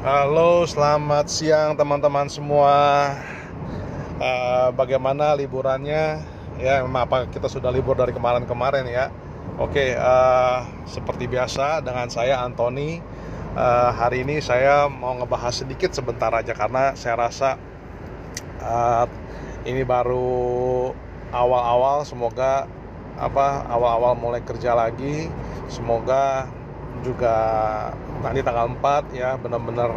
Halo, selamat siang teman-teman semua. Eh, bagaimana liburannya? Ya, memang apa kita sudah libur dari kemarin-kemarin ya. Oke, eh, seperti biasa dengan saya Anthony. Eh, hari ini saya mau ngebahas sedikit sebentar aja karena saya rasa eh, ini baru awal-awal. Semoga apa awal-awal mulai kerja lagi. Semoga juga nanti tanggal 4 ya benar-benar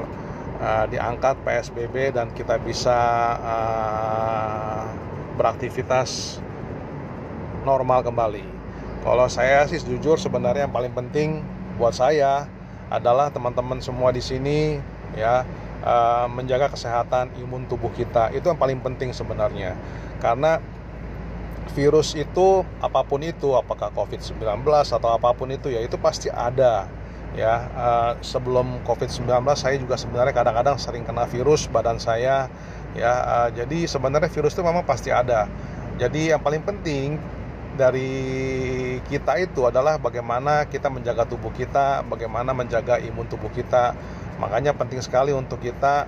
uh, diangkat PSBB dan kita bisa uh, beraktivitas normal kembali. Kalau saya sih jujur sebenarnya yang paling penting buat saya adalah teman-teman semua di sini ya uh, menjaga kesehatan imun tubuh kita. Itu yang paling penting sebenarnya. Karena virus itu apa pun itu apakah COVID-19 atau apa pun itu ya itu pasti ada ya. Uh, sebelum COVID-19 saya juga sebenarnya kadang-kadang sering kena virus badan saya ya. Uh, jadi sebenarnya virus itu memang pasti ada. Jadi yang paling penting dari kita itu adalah bagaimana kita menjaga tubuh kita bagaimana menjaga imun tubuh kita. Makanya penting sekali untuk kita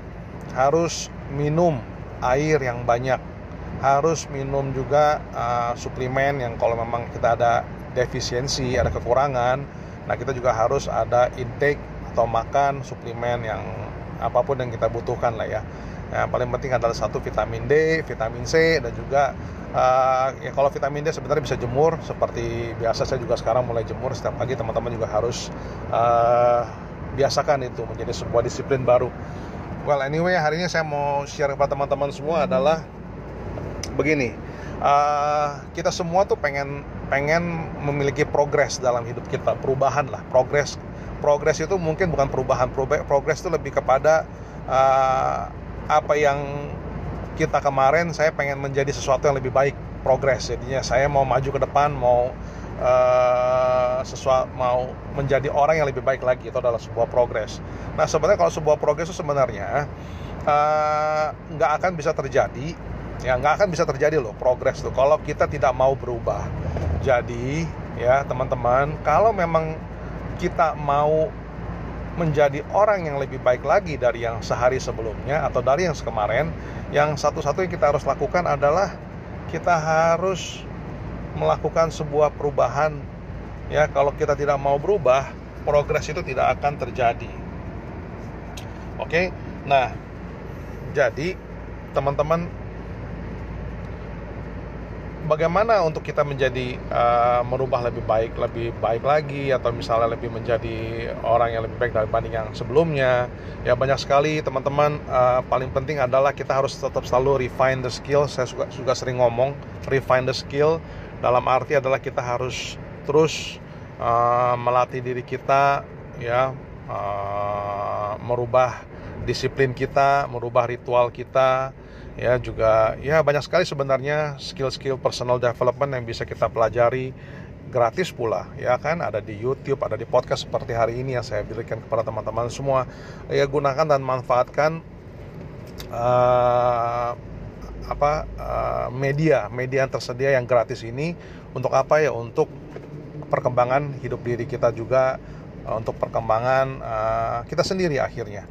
harus minum air yang banyak harus minum juga uh, suplemen yang kalau memang kita ada defisiensi, ada kekurangan, nah kita juga harus ada intake atau makan suplemen yang apa pun yang kita butuhkan lah ya. Yang paling penting adalah satu vitamin D, vitamin C dan juga uh, ya kalau vitamin D sebenarnya bisa jemur seperti biasa saya juga sekarang mulai jemur setiap pagi teman-teman juga harus uh, biasakan itu menjadi sebuah disiplin baru. Well anyway hari ini saya mau share kepada teman-teman semua adalah begini uh, kita semua tuh pengen pengen memiliki progres dalam hidup kita perubahan lah progres. Progres itu mungkin bukan perubahan progres itu lebih kepada uh, apa yang kita kemarin saya pengen menjadi sesuatu yang lebih baik progres. Jadinya saya mau maju ke depan mau uh, sesuatu mau menjadi orang yang lebih baik lagi itu adalah sebuah progres. Nah sebenarnya kalau sebuah progres itu sebenarnya nggak uh, akan bisa terjadi ya nggak akan bisa terjadi loh progres tuh. Kalau kita tidak mau berubah. Jadi ya teman-teman kalau memang kita mau menjadi orang yang lebih baik lagi dari yang sehari sebelumnya atau dari yang kemarin yang satu-satu yang kita harus lakukan adalah kita harus melakukan sebuah perubahan. Ya kalau kita tidak mau berubah progres itu tidak akan terjadi. Oke? Nah jadi teman-teman bagaimana untuk kita menjadi uh, merubah lebih baik lebih baik lagi atau misalnya lebih menjadi orang yang lebih baik dibanding yang sebelumnya? Ya banyak sekali teman-teman uh, paling penting adalah kita harus tetap selalu refine the skill. Saya juga, juga sering ngomong refine the skill. Dalam arti adalah kita harus terus uh, melatih diri kita ya uh, merubah disiplin kita merubah ritual kita ya juga ya banyak sekali sebenarnya skill-skill personal development yang bisa kita pelajari gratis pula ya kan? Ada di YouTube ada di podcast seperti hari ini yang saya berikan kepada teman-teman semua. Ya gunakan dan manfaatkan uh, apa uh, media media yang tersedia yang gratis ini untuk apa ya? Untuk perkembangan hidup diri kita juga uh, untuk perkembangan uh, kita sendiri akhirnya.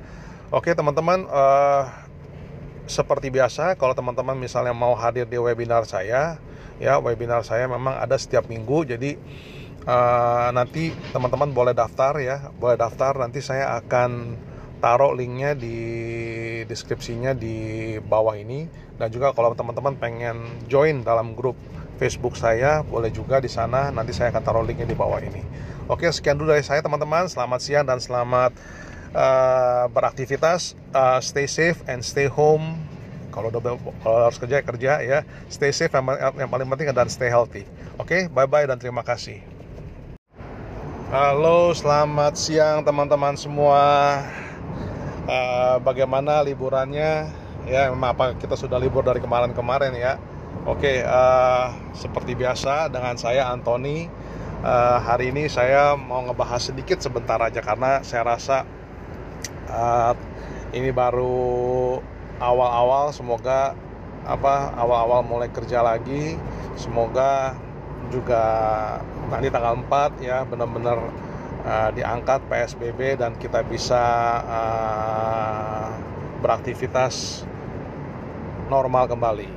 Oke teman-teman uh, seperti biasa kalau teman-teman misalnya mau hadir di webinar saya ya webinar saya memang ada setiap minggu jadi uh, nanti teman-teman boleh daftar ya boleh daftar nanti saya akan taruh linknya di deskripsinya di bawah ini dan juga kalau teman-teman pengen join dalam grup Facebook saya boleh juga di sana nanti saya akan taruh linknya di bawah ini. Oke sekian dulu dari saya teman-teman. Selamat siang dan selamat uh, beraktivitas, uh, stay safe and stay home. Kalau udah kalau harus kerja kerja ya, stay safe yang, yang paling penting dan stay healthy. Oke, okay? bye bye dan terima kasih. Halo, selamat siang teman-teman semua. Uh, bagaimana liburannya? Ya, memang apa kita sudah libur dari kemarin-kemarin ya. Oke, okay, uh, seperti biasa dengan saya Anthony. Uh, hari ini saya mau ngebahas sedikit sebentar aja karena saya rasa uh, ini baru awal-awal semoga apa awal-awal mulai kerja lagi. Semoga juga nanti tanggal 4 ya benar-benar uh, diangkat PSBB dan kita bisa uh, beraktivitas normal kembali.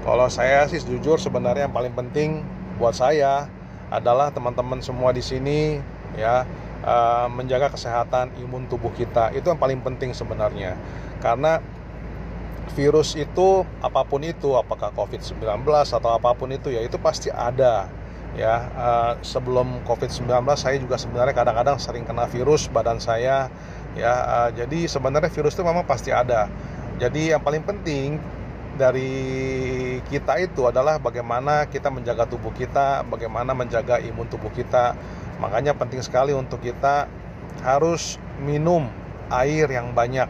Kalau saya sih jujur sebenarnya yang paling penting buat saya adalah teman-teman semua di sini ya uh, menjaga kesehatan imun tubuh kita. Itu yang paling penting sebenarnya. Karena virus itu apa pun itu apakah COVID-19 atau apa pun itu ya itu pasti ada ya uh, sebelum COVID-19 saya juga sebenarnya kadang-kadang sering kena virus badan saya ya uh, jadi sebenarnya virus itu memang pasti ada jadi yang paling penting dari kita itu adalah bagaimana kita menjaga tubuh kita bagaimana menjaga imun tubuh kita makanya penting sekali untuk kita harus minum air yang banyak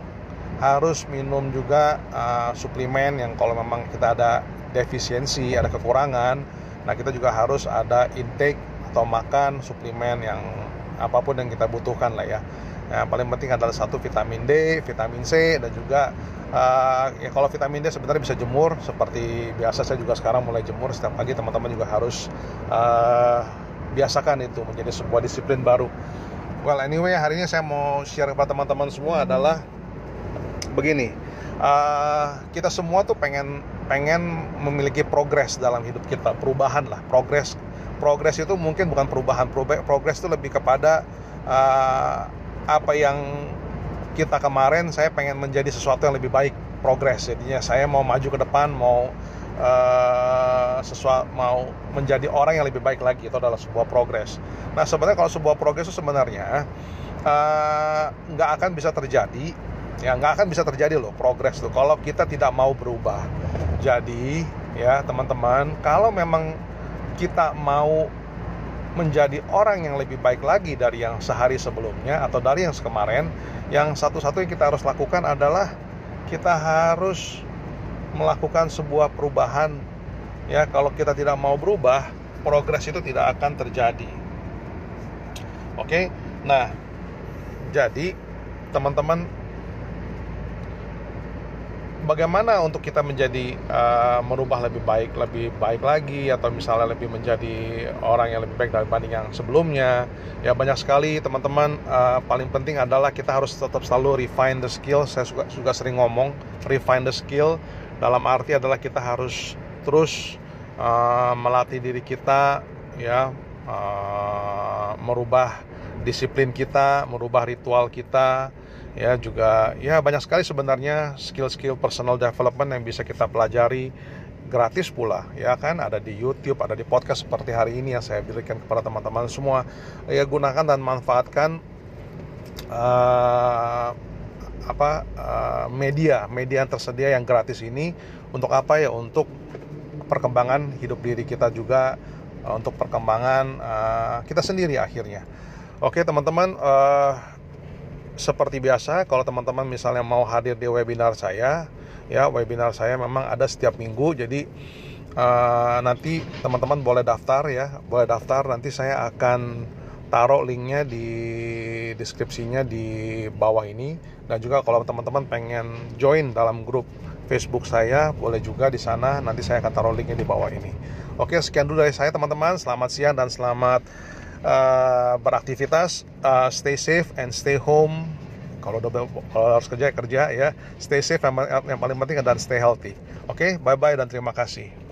harus minum juga uh, suplemen yang kalau memang kita ada defisiensi, ada kekurangan, nah kita juga harus ada intake atau makan suplemen yang apa pun yang kita butuhkan lah ya. Yang paling penting adalah satu vitamin D, vitamin C dan juga uh, ya kalau vitamin D sebenarnya bisa jemur seperti biasa saya juga sekarang mulai jemur setiap pagi teman-teman juga harus uh, biasakan itu menjadi sebuah disiplin baru. Well anyway hari ini saya mau share kepada teman-teman semua adalah begini uh, kita semua tuh pengen pengen memiliki progres dalam hidup kita perubahan lah progres. Progres itu mungkin bukan perubahan progres itu lebih kepada uh, apa yang kita kemarin saya pengen menjadi sesuatu yang lebih baik progres. Jadinya saya mau maju ke depan mau uh, sesuatu mau menjadi orang yang lebih baik lagi itu adalah sebuah progres. Nah sebenarnya kalau sebuah progres itu sebenarnya nggak uh, akan bisa terjadi ya nggak akan bisa terjadi loh progres tuh kalau kita tidak mau berubah. Jadi ya teman-teman kalau memang kita mau menjadi orang yang lebih baik lagi dari yang sehari sebelumnya atau dari yang kemarin yang satu-satu yang kita harus lakukan adalah kita harus melakukan sebuah perubahan ya kalau kita tidak mau berubah progres itu tidak akan terjadi. Oke? Nah jadi teman-teman bagaimana untuk kita menjadi uh, merubah lebih baik lebih baik lagi atau misalnya lebih menjadi orang yang lebih baik dibanding yang sebelumnya? Ya banyak sekali teman-teman uh, paling penting adalah kita harus tetap selalu refine the skill. Saya juga juga sering ngomong refine the skill dalam arti adalah kita harus terus uh, melatih diri kita ya uh, merubah disiplin kita merubah ritual kita ya juga ya banyak sekali sebenarnya skill-skill personal development yang bisa kita pelajari gratis pula ya kan? Ada di YouTube ada di podcast seperti hari ini yang saya berikan kepada teman-teman semua. Ya gunakan dan manfaatkan uh, apa uh, media media yang tersedia yang gratis ini untuk apa ya? Untuk perkembangan hidup diri kita juga uh, untuk perkembangan uh, kita sendiri akhirnya. Oke teman-teman uh, seperti biasa kalau teman-teman misalnya mau hadir di webinar saya ya webinar saya memang ada setiap minggu jadi uh, nanti teman-teman boleh daftar ya boleh daftar nanti saya akan taruh linknya di deskripsinya di bawah ini dan juga kalau teman-teman pengen join dalam grup Facebook saya boleh juga di sana nanti saya akan taruh linknya di bawah ini oke sekian dulu dari saya teman-teman selamat siang dan selamat uh, beraktivitas, uh, stay safe and stay home. Kalau harus kerja kerja ya, stay safe yang, yang paling penting dan stay healthy. Oke, bye bye dan terima kasih.